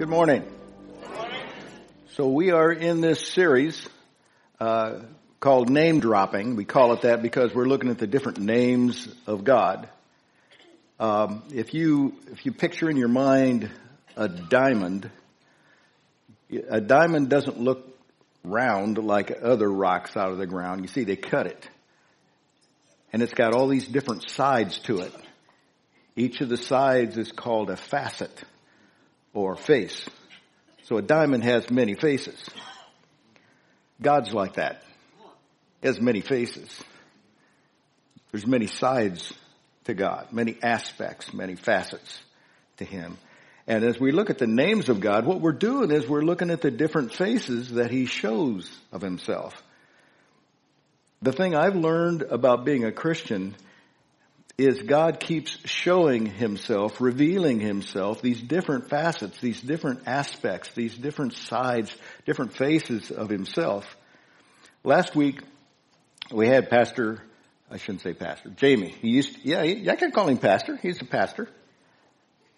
Good morning. So we are in this series uh, called name dropping. We call it that because we're looking at the different names of God. Um, if you if you picture in your mind a diamond, a diamond doesn't look round like other rocks out of the ground. You see, they cut it, and it's got all these different sides to it. Each of the sides is called a facet or face. So a diamond has many faces. God's like that. He has many faces. There's many sides to God, many aspects, many facets to Him. And as we look at the names of God, what we're doing is we're looking at the different faces that He shows of Himself. The thing I've learned about being a Christian is God keeps showing himself, revealing himself, these different facets, these different aspects, these different sides, different faces of himself. Last week, we had Pastor, I shouldn't say Pastor, Jamie. He used, to, yeah, I can call him Pastor. He's a pastor.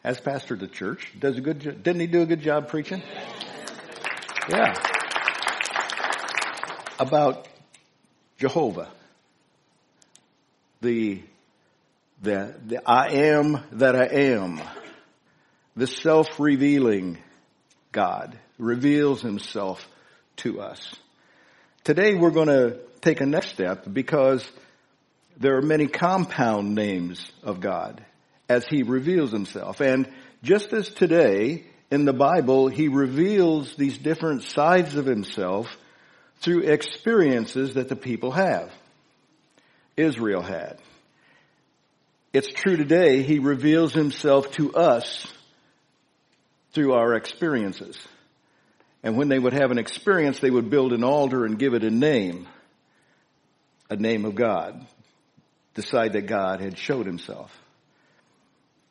Has pastored the church. Does a good, didn't he do a good job preaching? Yeah. About Jehovah. The the, the I am that I am, the self-revealing God reveals himself to us. Today we're going to take a next step because there are many compound names of God as he reveals himself. And just as today in the Bible, he reveals these different sides of himself through experiences that the people have. Israel had. It's true today, He reveals Himself to us through our experiences. And when they would have an experience, they would build an altar and give it a name, a name of God, decide that God had showed Himself.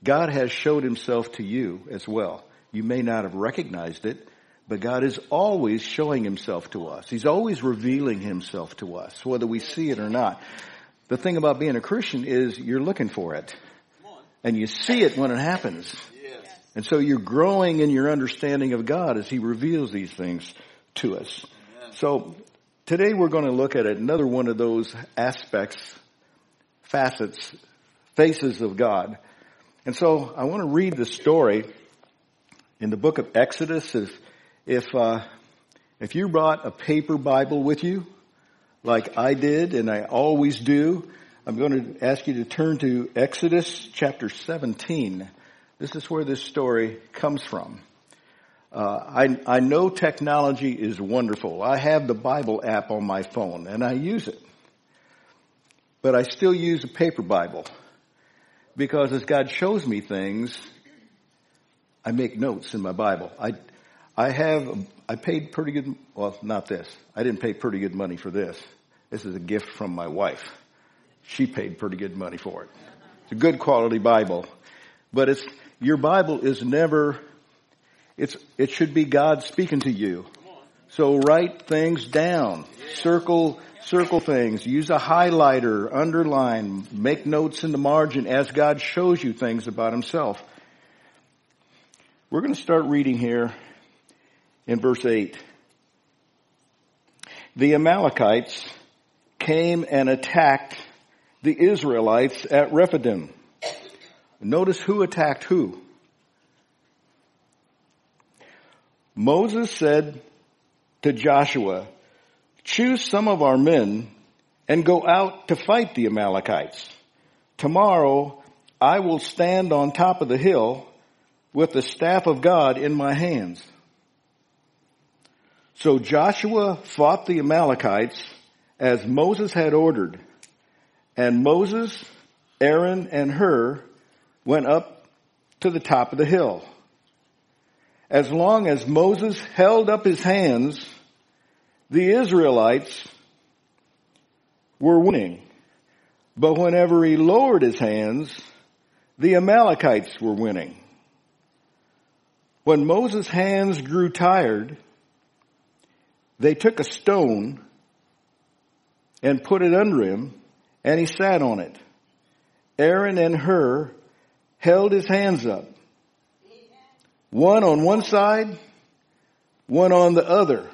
God has showed Himself to you as well. You may not have recognized it, but God is always showing Himself to us. He's always revealing Himself to us, whether we see it or not. The thing about being a Christian is you're looking for it. And you see it when it happens. And so you're growing in your understanding of God as He reveals these things to us. So today we're going to look at another one of those aspects, facets, faces of God. And so I want to read the story in the book of Exodus. If, if, uh, if you brought a paper Bible with you, like I did and I always do, I'm going to ask you to turn to Exodus chapter 17. This is where this story comes from. Uh, I, I know technology is wonderful. I have the Bible app on my phone and I use it. But I still use a paper Bible because as God shows me things, I make notes in my Bible. I, I have, I paid pretty good, well, not this. I didn't pay pretty good money for this. This is a gift from my wife. She paid pretty good money for it. It's a good quality Bible. But it's, your Bible is never, it's, it should be God speaking to you. So write things down. Circle, circle things. Use a highlighter, underline, make notes in the margin as God shows you things about himself. We're going to start reading here in verse 8. The Amalekites came and attacked the Israelites at Rephidim. Notice who attacked who. Moses said to Joshua, choose some of our men and go out to fight the Amalekites. Tomorrow I will stand on top of the hill with the staff of God in my hands. So Joshua fought the Amalekites as Moses had ordered. And Moses, Aaron, and Hur went up to the top of the hill. As long as Moses held up his hands, the Israelites were winning. But whenever he lowered his hands, the Amalekites were winning. When Moses' hands grew tired, they took a stone and put it under him, and he sat on it. Aaron and Hur held his hands up. one on one side, one on the other,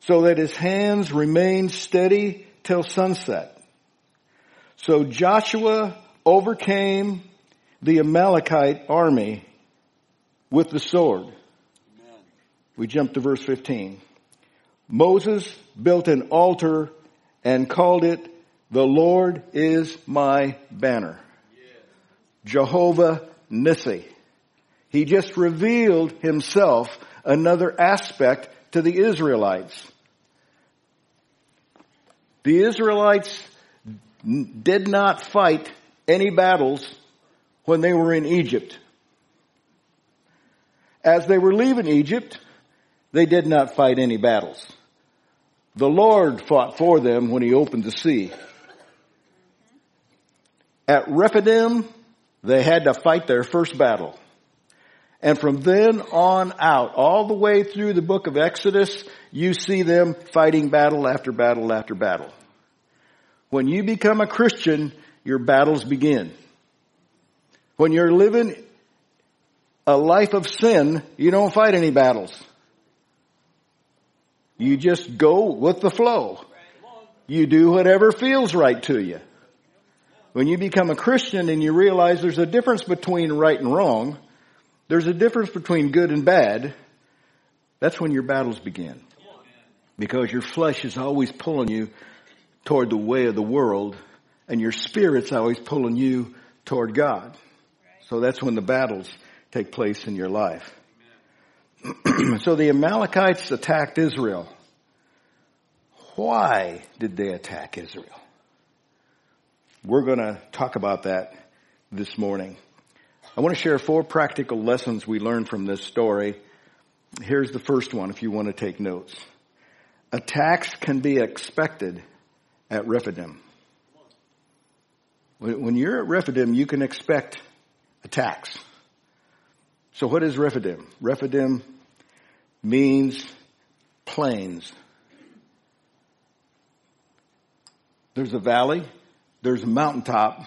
so that his hands remained steady till sunset. So Joshua overcame the Amalekite army with the sword. Amen. We jump to verse 15. Moses built an altar and called it, the Lord is my banner. Jehovah Nissi. He just revealed himself another aspect to the Israelites. The Israelites did not fight any battles when they were in Egypt. As they were leaving Egypt, they did not fight any battles. The Lord fought for them when he opened the sea. At Rephidim, they had to fight their first battle. And from then on out, all the way through the book of Exodus, you see them fighting battle after battle after battle. When you become a Christian, your battles begin. When you're living a life of sin, you don't fight any battles. You just go with the flow. You do whatever feels right to you. When you become a Christian and you realize there's a difference between right and wrong, there's a difference between good and bad, that's when your battles begin. Because your flesh is always pulling you toward the way of the world and your spirit's always pulling you toward God. So that's when the battles take place in your life. so the Amalekites attacked Israel. Why did they attack Israel? We're going to talk about that this morning. I want to share four practical lessons we learned from this story. Here's the first one if you want to take notes. Attacks can be expected at Rephidim. When you're at Rephidim, you can expect attacks. So what is Rephidim? Rephidim means plains. There's a valley, there's a mountaintop,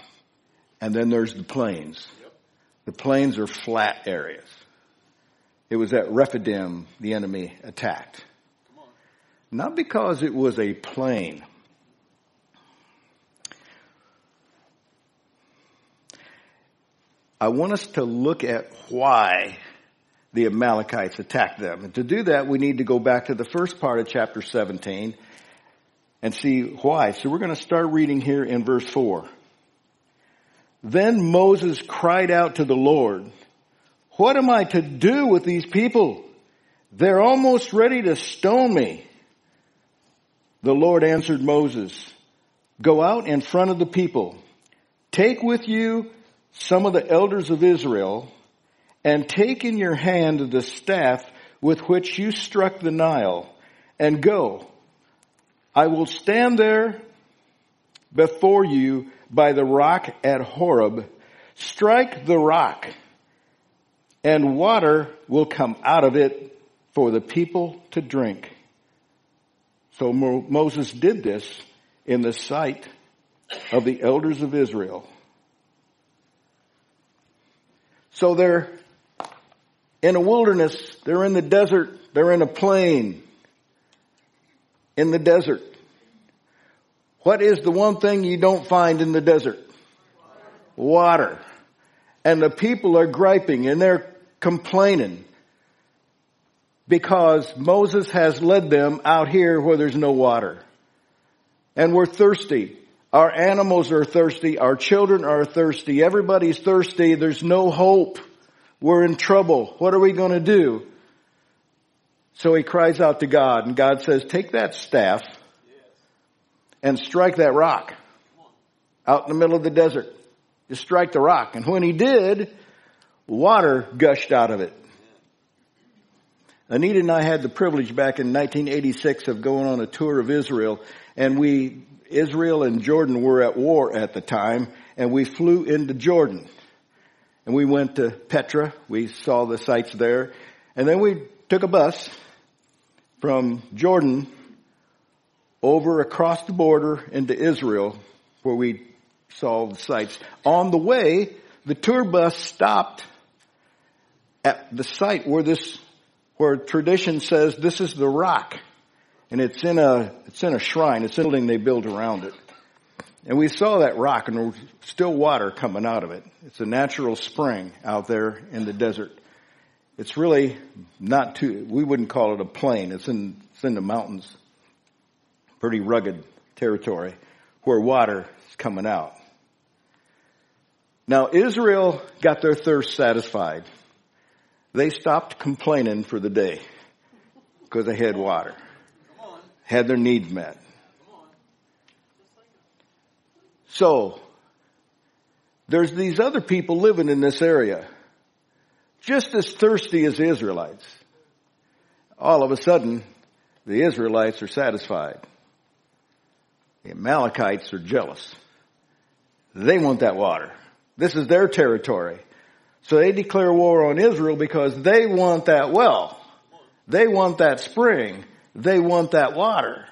and then there's the plains. The plains are flat areas. It was at Rephidim the enemy attacked. Not because it was a plain. I want us to look at why the Amalekites attacked them. And to do that, we need to go back to the first part of chapter 17 and see why. So we're going to start reading here in verse 4. Then Moses cried out to the Lord, what am I to do with these people? They're almost ready to stone me. The Lord answered Moses, go out in front of the people. Take with you some of the elders of Israel and take in your hand the staff with which you struck the Nile and go. I will stand there before you by the rock at Horeb. Strike the rock and water will come out of it for the people to drink. So Moses did this in the sight of the elders of Israel. So they're in a wilderness, they're in the desert, they're in a plain, in the desert. What is the one thing you don't find in the desert? Water. And the people are griping and they're complaining because Moses has led them out here where there's no water. And we're thirsty. Our animals are thirsty. Our children are thirsty. Everybody's thirsty. There's no hope. We're in trouble. What are we going to do? So he cries out to God and God says, take that staff and strike that rock out in the middle of the desert. Just strike the rock. And when he did, water gushed out of it. Anita and I had the privilege back in 1986 of going on a tour of Israel and we Israel and Jordan were at war at the time, and we flew into Jordan. And we went to Petra. We saw the sights there. And then we took a bus from Jordan over across the border into Israel where we saw the sights. On the way, the tour bus stopped at the site where this, where tradition says this is the rock. And it's in a, it's in a shrine. It's a building they built around it. And we saw that rock and there's still water coming out of it. It's a natural spring out there in the desert. It's really not too, we wouldn't call it a plain. It's in, it's in the mountains. Pretty rugged territory where water is coming out. Now Israel got their thirst satisfied. They stopped complaining for the day because they had water, had their needs met. So, there's these other people living in this area, just as thirsty as the Israelites. All of a sudden, the Israelites are satisfied. The Amalekites are jealous. They want that water. This is their territory. So they declare war on Israel because they want that well. They want that spring. They want that water.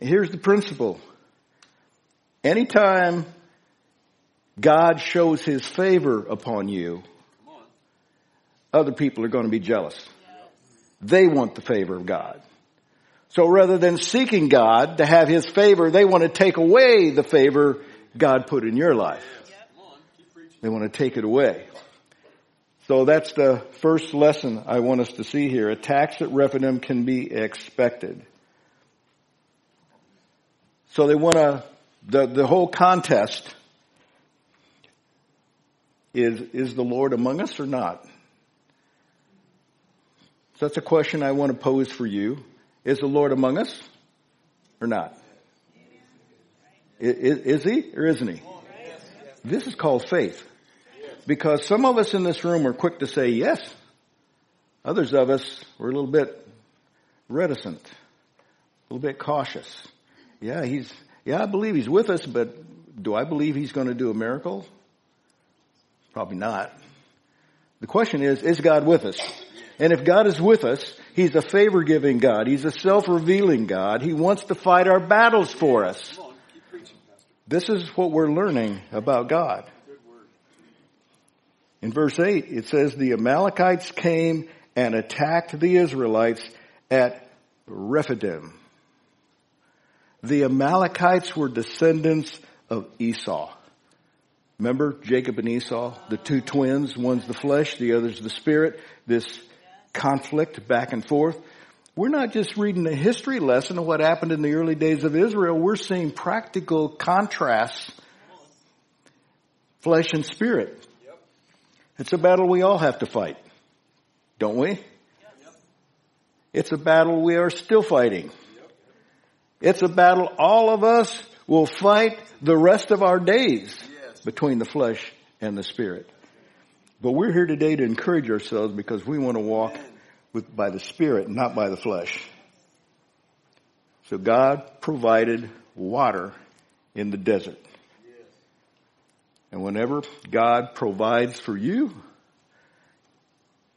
Here's the principle. Anytime God shows his favor upon you, other people are going to be jealous. They want the favor of God. So rather than seeking God to have his favor, they want to take away the favor God put in your life. They want to take it away. So that's the first lesson I want us to see here. Attacks at Rephidim can be expected. So they want to the, the whole contest is, is the Lord among us or not? So that's a question I want to pose for you. Is the Lord among us or not? Is, is he or isn't he? This is called faith. Because some of us in this room are quick to say yes. Others of us were a little bit reticent, a little bit cautious. Yeah, he's, yeah, I believe he's with us, but do I believe he's going to do a miracle? Probably not. The question is, is God with us? And if God is with us, He's a favor giving God. He's a self revealing God. He wants to fight our battles for us. This is what we're learning about God. In verse 8, it says, The Amalekites came and attacked the Israelites at Rephidim. The Amalekites were descendants of Esau. Remember Jacob and Esau, the two twins, one's the flesh, the other's the spirit, this conflict back and forth. We're not just reading a history lesson of what happened in the early days of Israel, we're seeing practical contrasts, flesh and spirit. It's a battle we all have to fight, don't we? It's a battle we are still fighting. It's a battle all of us will fight the rest of our days between the flesh and the spirit. But we're here today to encourage ourselves because we want to walk with, by the spirit, not by the flesh. So God provided water in the desert. And whenever God provides for you,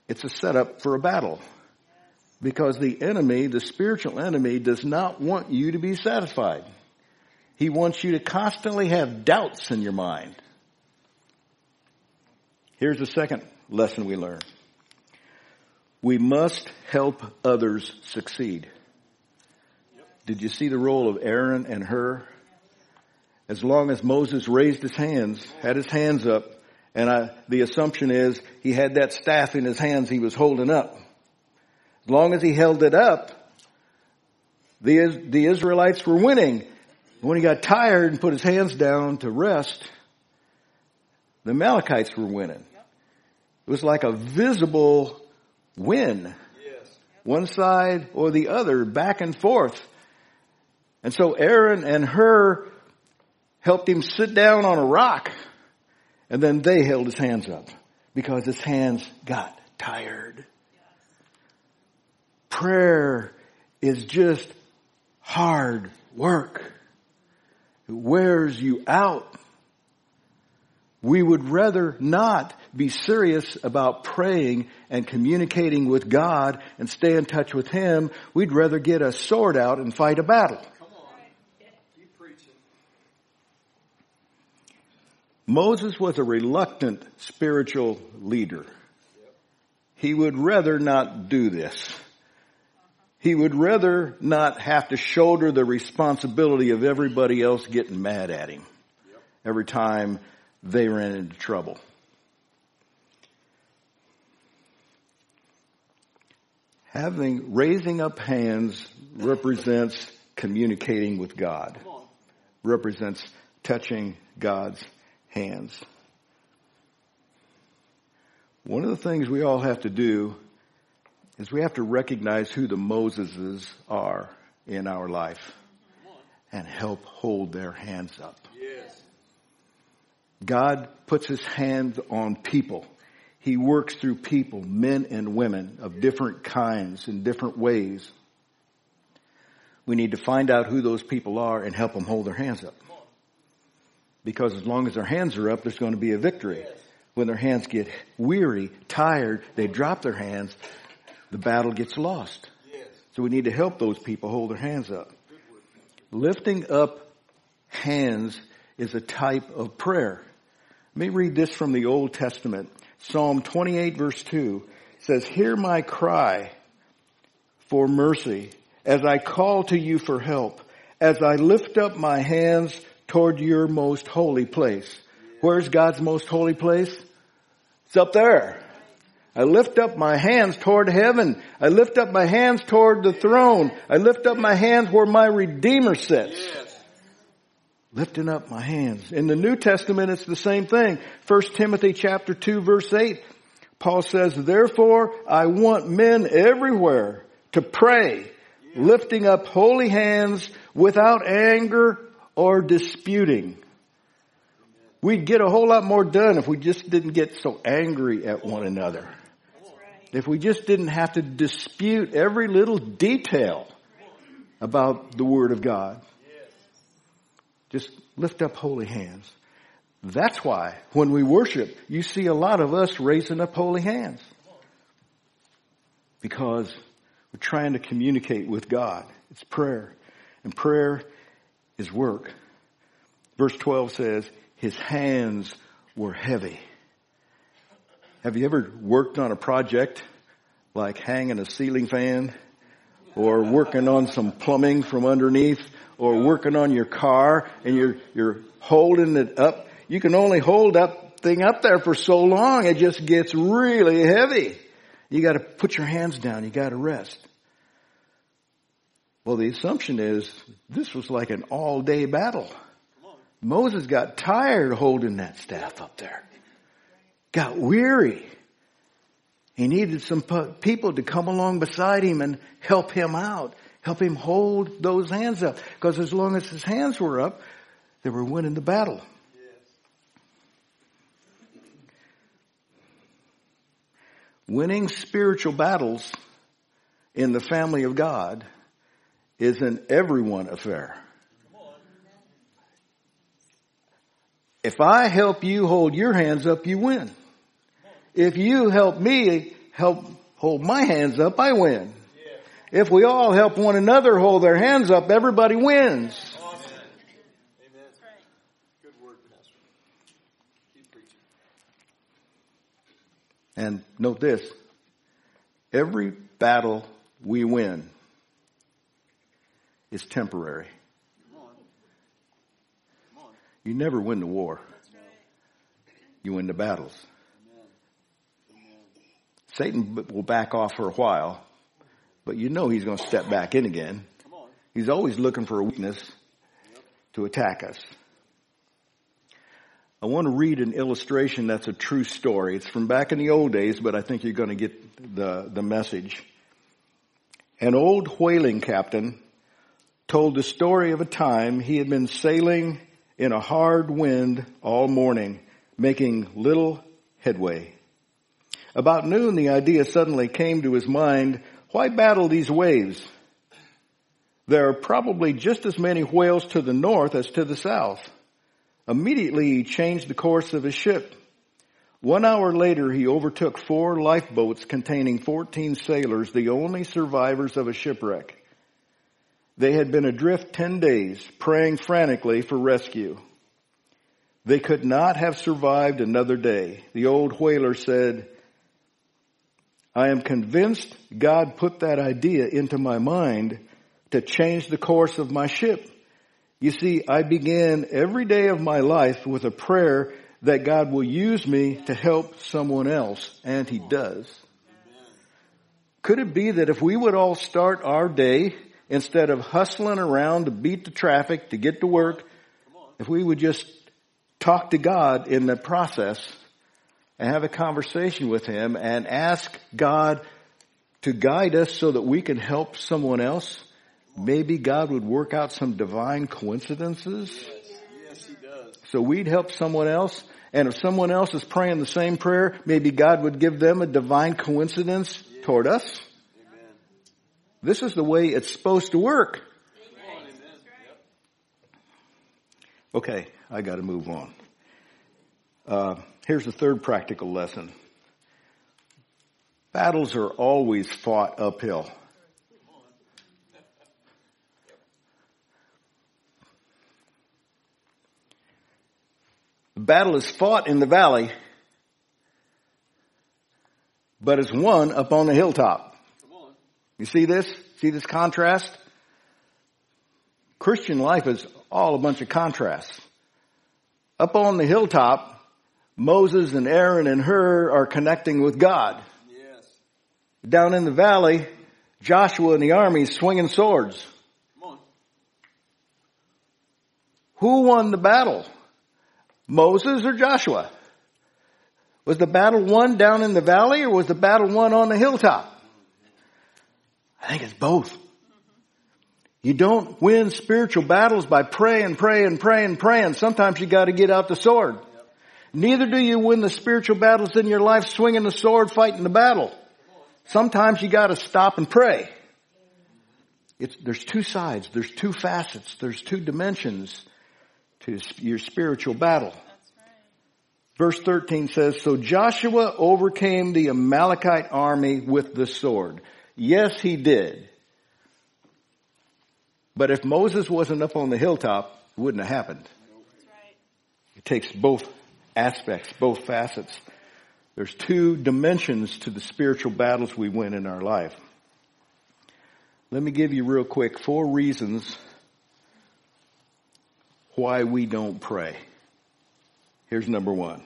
it's a setup for a battle. Because the enemy, the spiritual enemy, does not want you to be satisfied. He wants you to constantly have doubts in your mind. Here's the second lesson we learn. We must help others succeed. Did you see the role of Aaron and Hur? As long as Moses raised his hands, had his hands up, and I, the assumption is he had that staff in his hands he was holding up. As long as he held it up, the, the Israelites were winning. When he got tired and put his hands down to rest, the Amalekites were winning. It was like a visible win. One side or the other, back and forth. And so Aaron and Hur helped him sit down on a rock. And then they held his hands up because his hands got tired. Prayer is just hard work. It wears you out. We would rather not be serious about praying and communicating with God and stay in touch with Him. We'd rather get a sword out and fight a battle. Moses was a reluctant spiritual leader. he would rather not do this. He would rather not have to shoulder the responsibility of everybody else getting mad at him every time they ran into trouble. Having, raising up hands represents communicating with God. Represents touching God's hands. One of the things we all have to do is we have to recognize who the Moseses are in our life and help hold their hands up. Yes. God puts his hands on people. He works through people, men and women of different kinds in different ways. We need to find out who those people are and help them hold their hands up. Because as long as their hands are up, there's going to be a victory. When their hands get weary, tired, they drop their hands, the battle gets lost. So we need to help those people hold their hands up. Lifting up hands is a type of prayer. Let me read this from the Old Testament. Psalm 28 verse 2 says, Hear my cry for mercy as I call to you for help, as I lift up my hands toward your most holy place. Where's God's most holy place? It's up there. I lift up my hands toward heaven. I lift up my hands toward the throne. I lift up my hands where my Redeemer sits. Lifting up my hands. In the New Testament, it's the same thing. 1 Timothy chapter 2 verse 8, Paul says, Therefore I want men everywhere to pray, lifting up holy hands without anger or disputing. We'd get a whole lot more done if we just didn't get so angry at one another. If we just didn't have to dispute every little detail about the Word of God. Just lift up holy hands. That's why when we worship, you see a lot of us raising up holy hands. Because we're trying to communicate with God. It's prayer. And prayer is work. Verse 12 says, His hands were heavy. Have you ever worked on a project like hanging a ceiling fan or working on some plumbing from underneath or working on your car and you're, you're holding it up? You can only hold that thing up there for so long. It just gets really heavy. You gotta put your hands down. You gotta rest. Well, the assumption is this was like an all day battle. Moses got tired holding that staff up there. Got weary. He needed some people to come along beside him and help him out. Help him hold those hands up. Because as long as his hands were up, they were winning the battle. Winning spiritual battles in the family of God is an everyone affair. If I help you hold your hands up, you win. If you help me help hold my hands up, I win. If we all help one another hold their hands up, everybody wins. And note this, every battle we win is temporary. You never win the war. You win the battles. Satan will back off for a while, but you know he's going to step back in again. He's always looking for a weakness to attack us. I want to read an illustration that's a true story. It's from back in the old days, but I think you're going to get the, the message. An old whaling captain told the story of a time he had been sailing in a hard wind all morning, making little headway. About noon, the idea suddenly came to his mind, why battle these waves? There are probably just as many whales to the north as to the south. Immediately he changed the course of his ship. One hour later, he overtook four lifeboats containing 14 sailors, the only survivors of a shipwreck. They had been adrift 10 days, praying frantically for rescue. They could not have survived another day. The old whaler said, I am convinced God put that idea into my mind to change the course of my ship. You see, I began every day of my life with a prayer that God will use me to help someone else, and He does. Could it be that if we would all start our day instead of hustling around to beat the traffic to get to work, if we would just talk to God in the process and have a conversation with Him and ask God to guide us so that we can help someone else, maybe God would work out some divine coincidences. Yes, he does. So we'd help someone else. And if someone else is praying the same prayer, maybe God would give them a divine coincidence toward us. This is the way it's supposed to work. Okay, I gotta move on. Uh, here's the third practical lesson. Battles are always fought uphill. The battle is fought in the valley, but it's won up on the hilltop. You see this? See this contrast? Christian life is all a bunch of contrasts. Up on the hilltop, Moses and Aaron and Hur are connecting with God. Yes. Down in the valley, Joshua and the army swinging swords. Come on. Who won the battle? Moses or Joshua? Was the battle won down in the valley or was the battle won on the hilltop? I think it's both. You don't win spiritual battles by praying, praying, praying, praying. Sometimes you gotta get out the sword. Neither do you win the spiritual battles in your life swinging the sword, fighting the battle. Sometimes you gotta stop and pray. It's, there's two sides, there's two facets, there's two dimensions to your spiritual battle. Verse 13 says, So Joshua overcame the Amalekite army with the sword. Yes, he did. But if Moses wasn't up on the hilltop, it wouldn't have happened. It takes both aspects, both facets. There's two dimensions to the spiritual battles we win in our life. Let me give you real quick four reasons why we don't pray. Here's number one.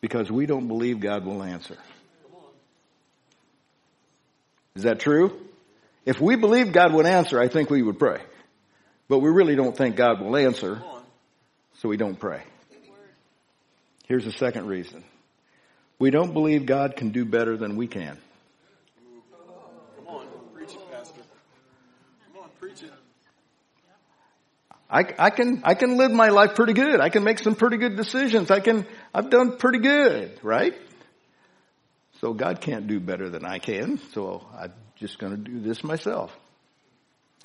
Because we don't believe God will answer. Is that true? If we believed God would answer, I think we would pray. But we really don't think God will answer, so we don't pray. Here's the second reason. We don't believe God can do better than we can. Come on. Preach it, Pastor. Come on, preach it. I, I can, I can live my life pretty good. I can make some pretty good decisions. I can, I've done pretty good, right? So God can't do better than I can. So I'm just going to do this myself.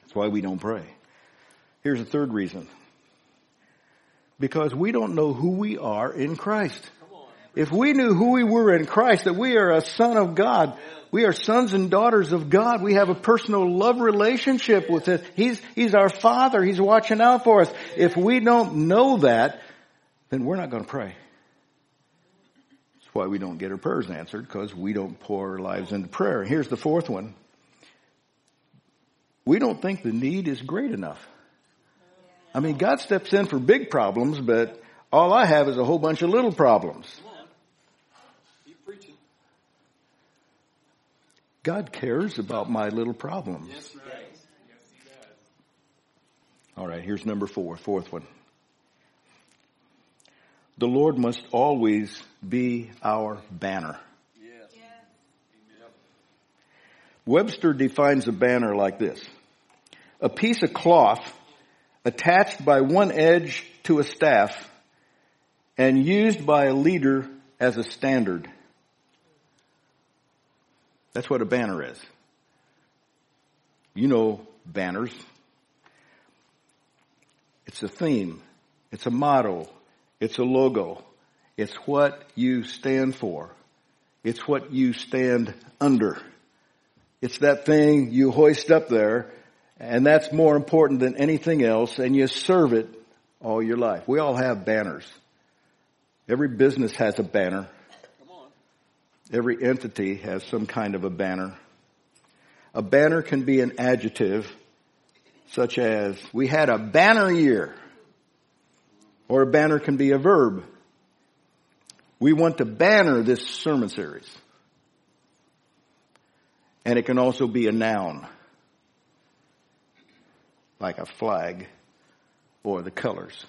That's why we don't pray. Here's a third reason. Because we don't know who we are in Christ. If we knew who we were in Christ, that we are a son of God, we are sons and daughters of God, we have a personal love relationship with Him. He's, He's our Father, He's watching out for us. If we don't know that, then we're not going to pray. Why we don't get our prayers answered, because we don't pour our lives into prayer. Here's the fourth one. We don't think the need is great enough. I mean, God steps in for big problems, but all I have is a whole bunch of little problems. Come on. Preaching. God cares about my little problems. Yes, he does. All right, here's number four, fourth one. The Lord must always be our banner. Webster defines a banner like this. A piece of cloth attached by one edge to a staff and used by a leader as a standard. That's what a banner is. You know banners. It's a theme. It's a motto. It's a logo. It's what you stand for. It's what you stand under. It's that thing you hoist up there and that's more important than anything else and you serve it all your life. We all have banners. Every business has a banner. Every entity has some kind of a banner. A banner can be an adjective such as, we had a banner year. Or a banner can be a verb. We want to banner this sermon series. And it can also be a noun. Like a flag or the colors.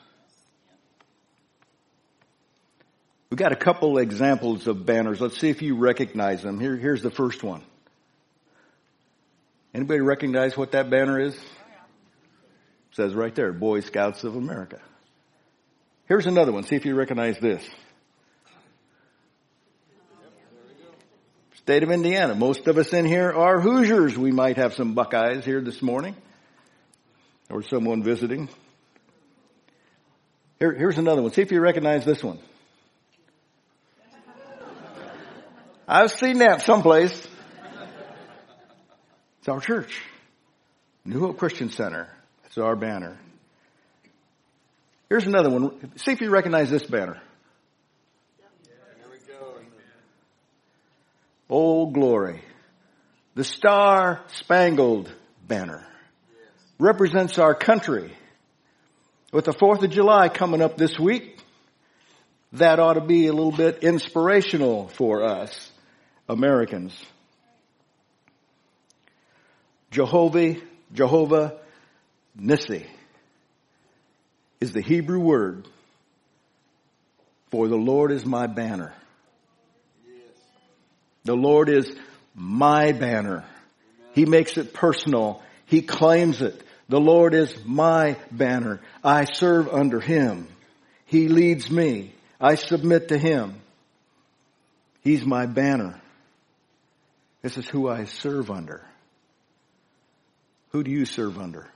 We've got a couple examples of banners. Let's see if you recognize them. Here, here's the first one. Anybody recognize what that banner is? It says right there, Boy Scouts of America. Here's another one. See if you recognize this. State of Indiana. Most of us in here are Hoosiers. We might have some Buckeyes here this morning or someone visiting. Here, here's another one. See if you recognize this one. I've seen that someplace. It's our church. New Hope Christian Center. It's our banner. Here's another one. See if you recognize this banner. Old glory. The star spangled banner represents our country. With the 4th of July coming up this week, that ought to be a little bit inspirational for us Americans. Jehovah, Jehovah Nissi is the Hebrew word for the Lord is my banner. The Lord is my banner. He makes it personal. He claims it. The Lord is my banner. I serve under Him. He leads me. I submit to Him. He's my banner. This is who I serve under. Who do you serve under?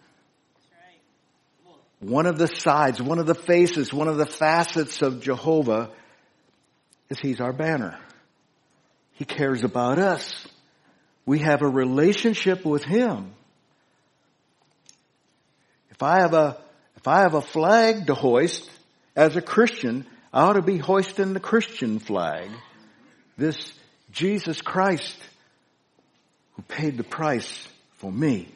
One of the sides, one of the faces, one of the facets of Jehovah is He's our banner. He cares about us. We have a relationship with Him. If I have a, if I have a flag to hoist as a Christian, I ought to be hoisting the Christian flag. This Jesus Christ who paid the price for me.